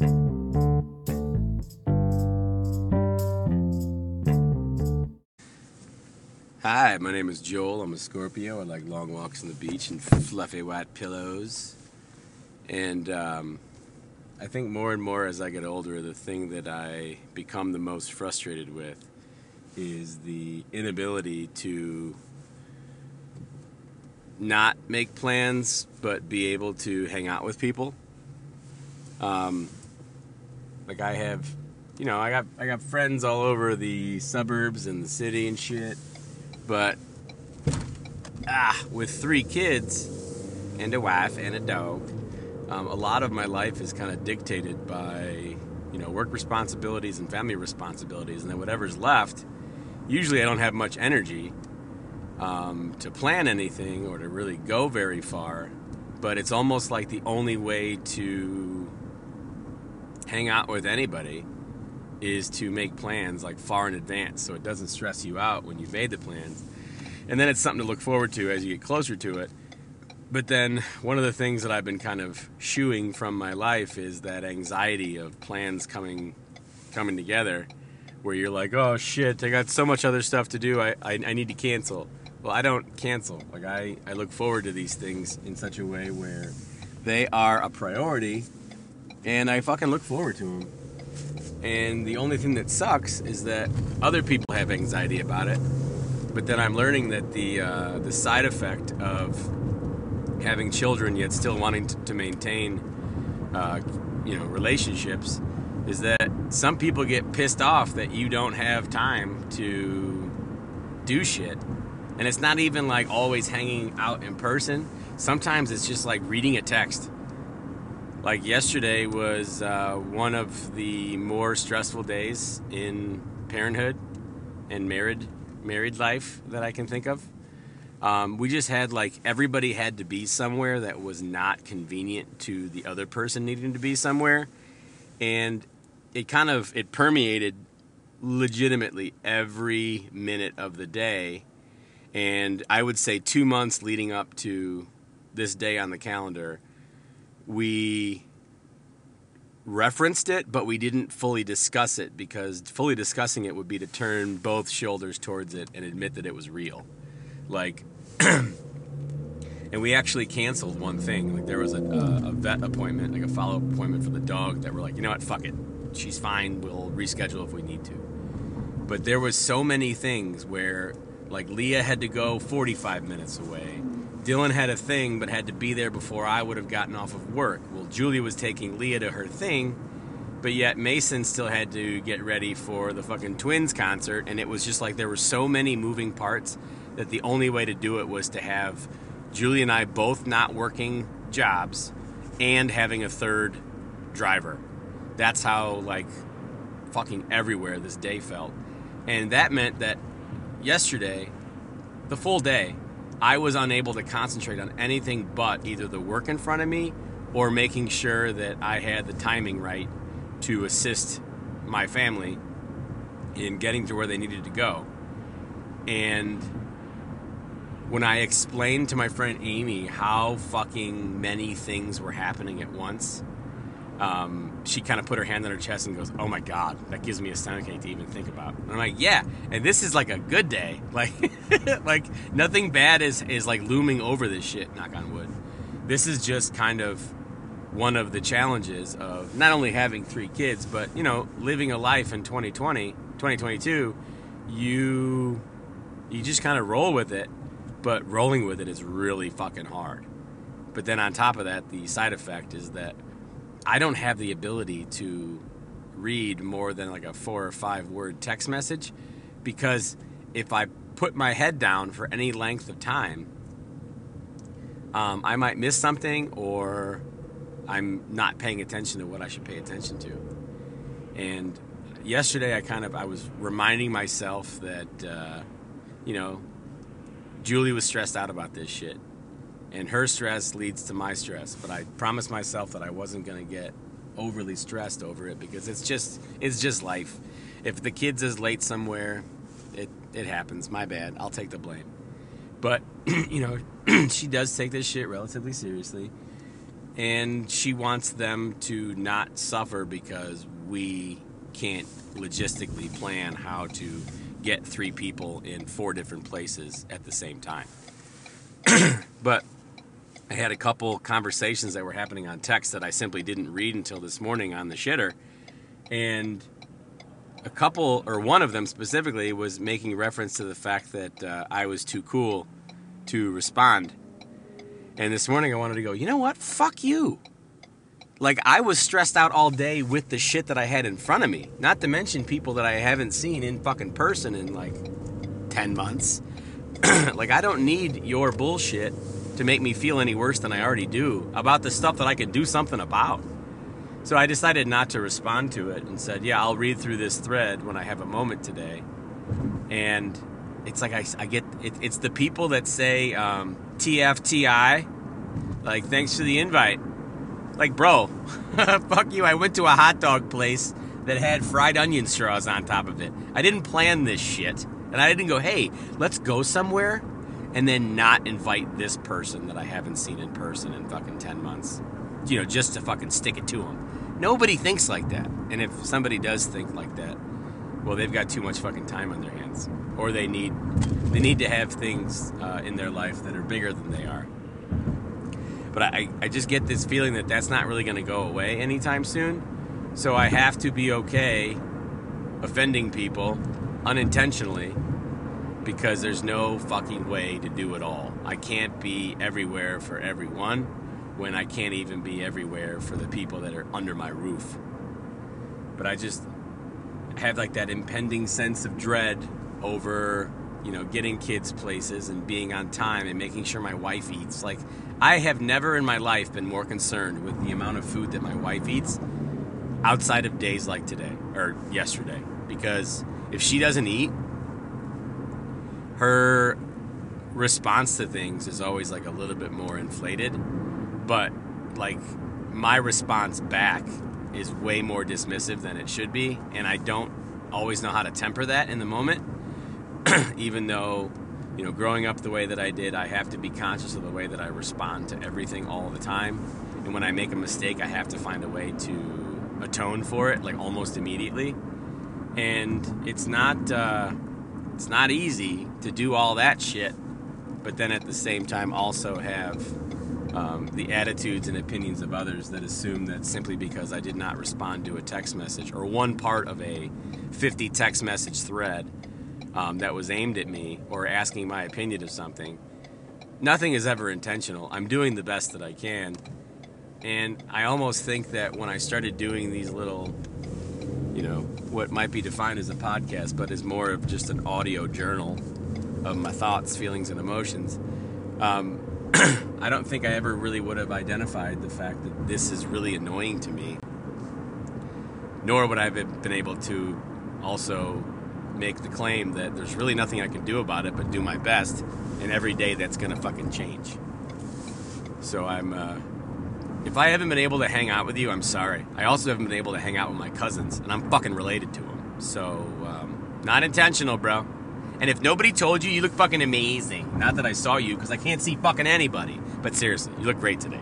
Hi, my name is Joel. I'm a Scorpio. I like long walks on the beach and fluffy white pillows. And um, I think more and more as I get older, the thing that I become the most frustrated with is the inability to not make plans but be able to hang out with people. Um, like I have, you know, I got I got friends all over the suburbs and the city and shit but ah, with three kids and a wife and a dog, um, a lot of my life is kind of dictated by you know work responsibilities and family responsibilities, and then whatever's left. Usually, I don't have much energy um, to plan anything or to really go very far, but it's almost like the only way to hang out with anybody is to make plans like far in advance so it doesn't stress you out when you've made the plans. And then it's something to look forward to as you get closer to it. But then one of the things that I've been kind of shooing from my life is that anxiety of plans coming coming together where you're like, oh shit, I got so much other stuff to do, I, I, I need to cancel. Well, I don't cancel. Like I, I look forward to these things in such a way where they are a priority and I fucking look forward to them. And the only thing that sucks is that other people have anxiety about it. But then I'm learning that the uh, the side effect of having children yet still wanting to, to maintain, uh, you know, relationships is that some people get pissed off that you don't have time to do shit. And it's not even like always hanging out in person. Sometimes it's just like reading a text like yesterday was uh, one of the more stressful days in parenthood and married married life that I can think of. Um, we just had like everybody had to be somewhere that was not convenient to the other person needing to be somewhere, and it kind of it permeated legitimately every minute of the day. And I would say two months leading up to this day on the calendar we referenced it, but we didn't fully discuss it because fully discussing it would be to turn both shoulders towards it and admit that it was real. Like, and we actually canceled one thing. Like, there was a, a vet appointment, like a follow up appointment for the dog that we're like, you know what, fuck it. She's fine. We'll reschedule if we need to. But there was so many things where, like, Leah had to go 45 minutes away Dylan had a thing but had to be there before I would have gotten off of work. Well, Julia was taking Leah to her thing, but yet Mason still had to get ready for the fucking Twins concert, and it was just like there were so many moving parts that the only way to do it was to have Julia and I both not working jobs and having a third driver. That's how like fucking everywhere this day felt. And that meant that yesterday, the full day, I was unable to concentrate on anything but either the work in front of me or making sure that I had the timing right to assist my family in getting to where they needed to go. And when I explained to my friend Amy how fucking many things were happening at once, um, she kind of put her hand on her chest and goes, "Oh my god, that gives me a stomachache to even think about." And I'm like, "Yeah," and this is like a good day. Like, like nothing bad is is like looming over this shit. Knock on wood. This is just kind of one of the challenges of not only having three kids, but you know, living a life in 2020, 2022. You you just kind of roll with it, but rolling with it is really fucking hard. But then on top of that, the side effect is that I don't have the ability to read more than like a four or five word text message because if I put my head down for any length of time, um, I might miss something or I'm not paying attention to what I should pay attention to. And yesterday, I kind of I was reminding myself that uh, you know Julie was stressed out about this shit, and her stress leads to my stress. But I promised myself that I wasn't going to get overly stressed over it because it's just it's just life. If the kids is late somewhere, it it happens. My bad. I'll take the blame. But you know, she does take this shit relatively seriously, and she wants them to not suffer because we can't logistically plan how to get three people in four different places at the same time. but I had a couple conversations that were happening on text that I simply didn't read until this morning on the shitter. And a couple, or one of them specifically, was making reference to the fact that uh, I was too cool to respond. And this morning I wanted to go, you know what? Fuck you. Like, I was stressed out all day with the shit that I had in front of me. Not to mention people that I haven't seen in fucking person in like 10 months. like, I don't need your bullshit to make me feel any worse than I already do about the stuff that I could do something about. So I decided not to respond to it and said, yeah, I'll read through this thread when I have a moment today. And it's like I, I get it, it's the people that say um, TFTI, like, thanks for the invite. Like, bro, fuck you. I went to a hot dog place that had fried onion straws on top of it. I didn't plan this shit. And I didn't go, hey, let's go somewhere and then not invite this person that I haven't seen in person in fucking 10 months. You know, just to fucking stick it to them. Nobody thinks like that. And if somebody does think like that, well, they've got too much fucking time on their hands. Or they need they need to have things uh, in their life that are bigger than they are. But I, I just get this feeling that that's not really going to go away anytime soon. So I have to be okay offending people unintentionally because there's no fucking way to do it all. I can't be everywhere for everyone when I can't even be everywhere for the people that are under my roof. But I just have like that impending sense of dread over, you know, getting kids places and being on time and making sure my wife eats. Like I have never in my life been more concerned with the amount of food that my wife eats outside of days like today or yesterday. Because if she doesn't eat, her response to things is always like a little bit more inflated. But like my response back is way more dismissive than it should be. And I don't always know how to temper that in the moment, even though you know, growing up the way that I did, I have to be conscious of the way that I respond to everything all the time. And when I make a mistake, I have to find a way to atone for it, like almost immediately. And it's not uh, it's not easy to do all that shit, but then at the same time also have um, the attitudes and opinions of others that assume that simply because I did not respond to a text message or one part of a 50 text message thread um, that was aimed at me or asking my opinion of something. Nothing is ever intentional. I'm doing the best that I can. And I almost think that when I started doing these little, you know, what might be defined as a podcast, but is more of just an audio journal of my thoughts, feelings, and emotions, um, I don't think I ever really would have identified the fact that this is really annoying to me. Nor would I have been able to also make the claim that there's really nothing I can do about it but do my best, and every day that's gonna fucking change. So I'm, uh, if I haven't been able to hang out with you, I'm sorry. I also haven't been able to hang out with my cousins, and I'm fucking related to them. So, um, not intentional, bro. And if nobody told you, you look fucking amazing. Not that I saw you, because I can't see fucking anybody. But seriously, you look great today.